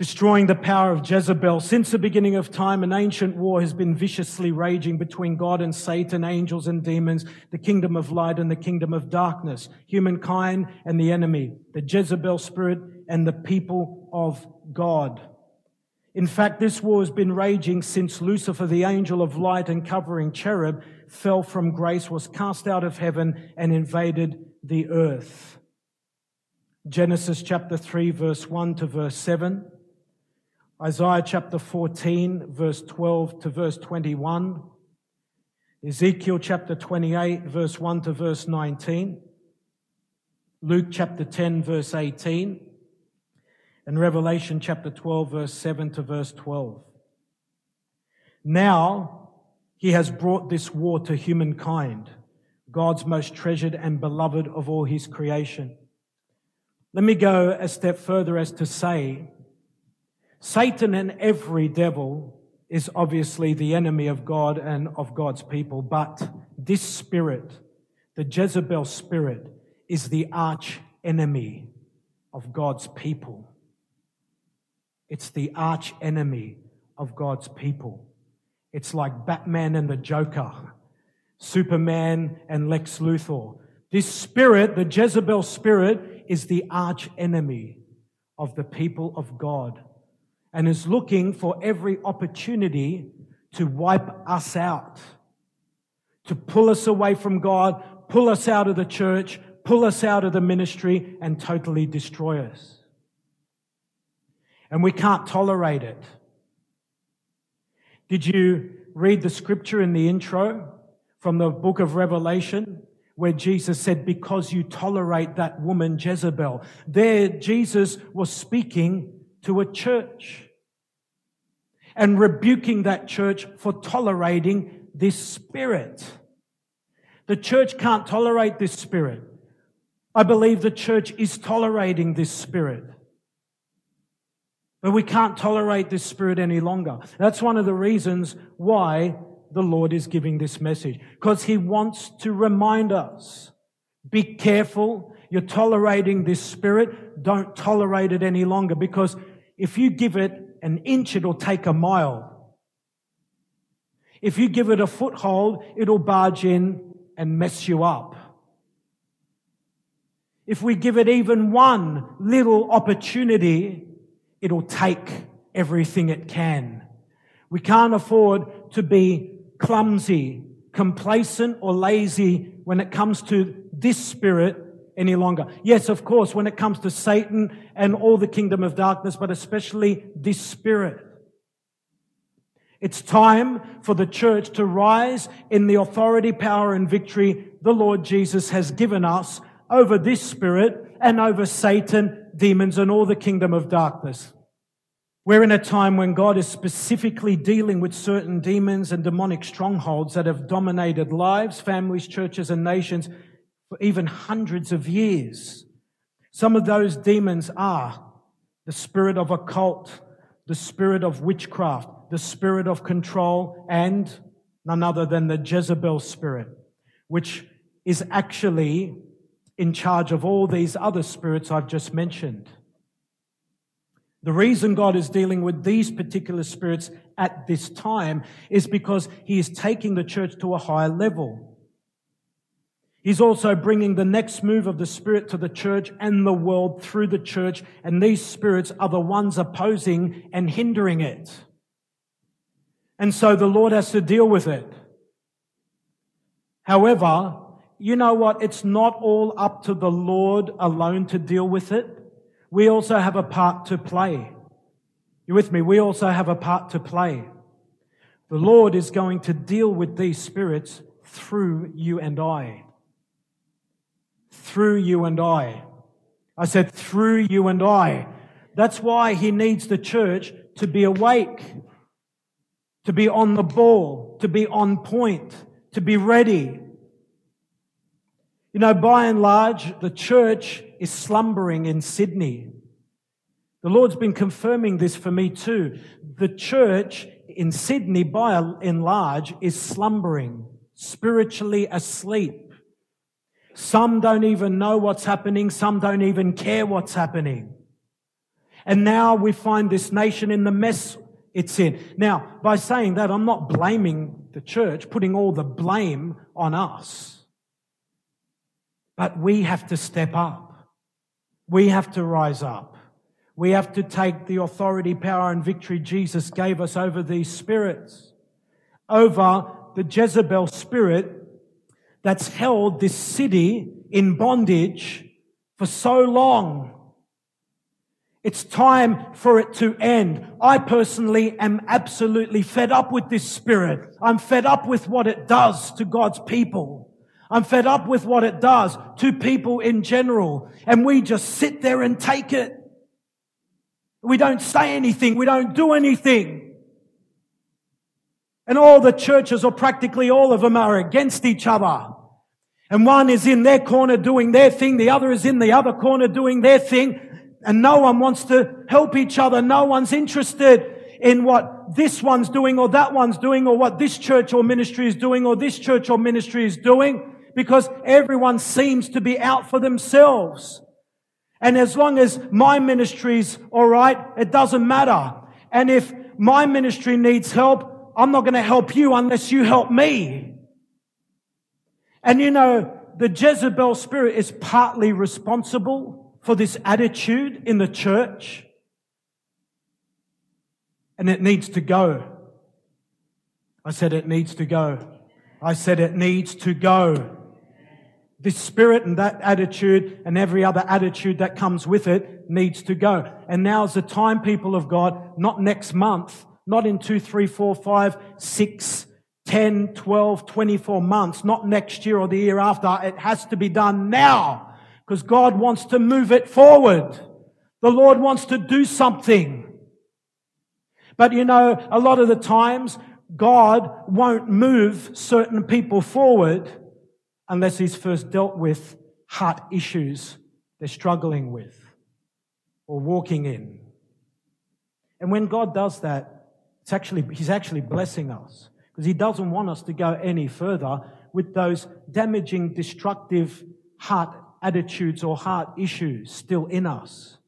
destroying the power of Jezebel. Since the beginning of time, an ancient war has been viciously raging between God and Satan, angels and demons, the kingdom of light and the kingdom of darkness, humankind and the enemy, the Jezebel spirit and the people of God. In fact, this war has been raging since Lucifer, the angel of light and covering cherub, fell from grace, was cast out of heaven and invaded the earth. Genesis chapter 3 verse 1 to verse 7. Isaiah chapter 14, verse 12 to verse 21. Ezekiel chapter 28, verse 1 to verse 19. Luke chapter 10, verse 18. And Revelation chapter 12, verse 7 to verse 12. Now, he has brought this war to humankind, God's most treasured and beloved of all his creation. Let me go a step further as to say Satan and every devil is obviously the enemy of God and of God's people, but this spirit, the Jezebel spirit, is the arch enemy of God's people. It's the arch enemy of God's people. It's like Batman and the Joker, Superman and Lex Luthor. This spirit, the Jezebel spirit, is the arch enemy of the people of God and is looking for every opportunity to wipe us out, to pull us away from God, pull us out of the church, pull us out of the ministry, and totally destroy us. And we can't tolerate it. Did you read the scripture in the intro from the book of Revelation? Where Jesus said, because you tolerate that woman Jezebel. There, Jesus was speaking to a church and rebuking that church for tolerating this spirit. The church can't tolerate this spirit. I believe the church is tolerating this spirit. But we can't tolerate this spirit any longer. That's one of the reasons why the Lord is giving this message. Because He wants to remind us, be careful. You're tolerating this spirit. Don't tolerate it any longer because if you give it an inch, it'll take a mile. If you give it a foothold, it'll barge in and mess you up. If we give it even one little opportunity, it'll take everything it can. We can't afford to be clumsy, complacent, or lazy when it comes to this spirit any longer. Yes, of course, when it comes to Satan and all the kingdom of darkness, but especially this spirit. It's time for the church to rise in the authority, power, and victory the Lord Jesus has given us over this spirit and over Satan, demons, and all the kingdom of darkness. We're in a time when God is specifically dealing with certain demons and demonic strongholds that have dominated lives, families, churches, and nations for even hundreds of years. Some of those demons are the spirit of occult, the spirit of witchcraft, the spirit of control, and none other than the Jezebel spirit, which is actually in charge of all these other spirits I've just mentioned. The reason God is dealing with these particular spirits at this time is because He is taking the church to a higher level. He's also bringing the next move of the Spirit to the church and the world through the church, and these spirits are the ones opposing and hindering it. And so the Lord has to deal with it. However, you know what? It's not all up to the Lord alone to deal with it. We also have a part to play. You with me? We also have a part to play. The Lord is going to deal with these spirits through you and I through you and I. I said through you and I. That's why he needs the church to be awake, to be on the ball, to be on point, to be ready. You know, by and large, the church is slumbering in Sydney. The Lord's been confirming this for me too. The church in Sydney, by and large, is slumbering, spiritually asleep. Some don't even know what's happening. Some don't even care what's happening. And now we find this nation in the mess it's in. Now, by saying that, I'm not blaming the church, putting all the blame on us. But we have to step up. We have to rise up. We have to take the authority, power, and victory Jesus gave us over these spirits, over the Jezebel spirit that's held this city in bondage for so long. It's time for it to end. I personally am absolutely fed up with this spirit. I'm fed up with what it does to God's people. I'm fed up with what it does to people in general. And we just sit there and take it. We don't say anything. We don't do anything. And all the churches, or practically all of them, are against each other. And one is in their corner doing their thing. The other is in the other corner doing their thing and no one wants to help each other. No one's interested in what this one's doing or that one's doing or what this church or ministry is doing or this church or ministry is doing because everyone seems to be out for themselves. And as long as my ministry's alright, it doesn't matter. And if my ministry needs help, I'm not going to help you unless you help me. And you know, the Jezebel spirit is partly responsible for this attitude in the church. And it needs to go. I said it needs to go. I said it needs to go. This spirit and that attitude and every other attitude that comes with it needs to go. And now's the time, people of God, not next month, not in two, three, four, five, six, 10, 12, 24 months, not next year or the year after. It has to be done now because God wants to move it forward. The Lord wants to do something. But you know, a lot of the times, God won't move certain people forward unless He's first dealt with heart issues they're struggling with or walking in. And when God does that, it's actually, He's actually blessing us because He doesn't want us to go any further with those damaging, destructive heart attitudes or heart issues still in us.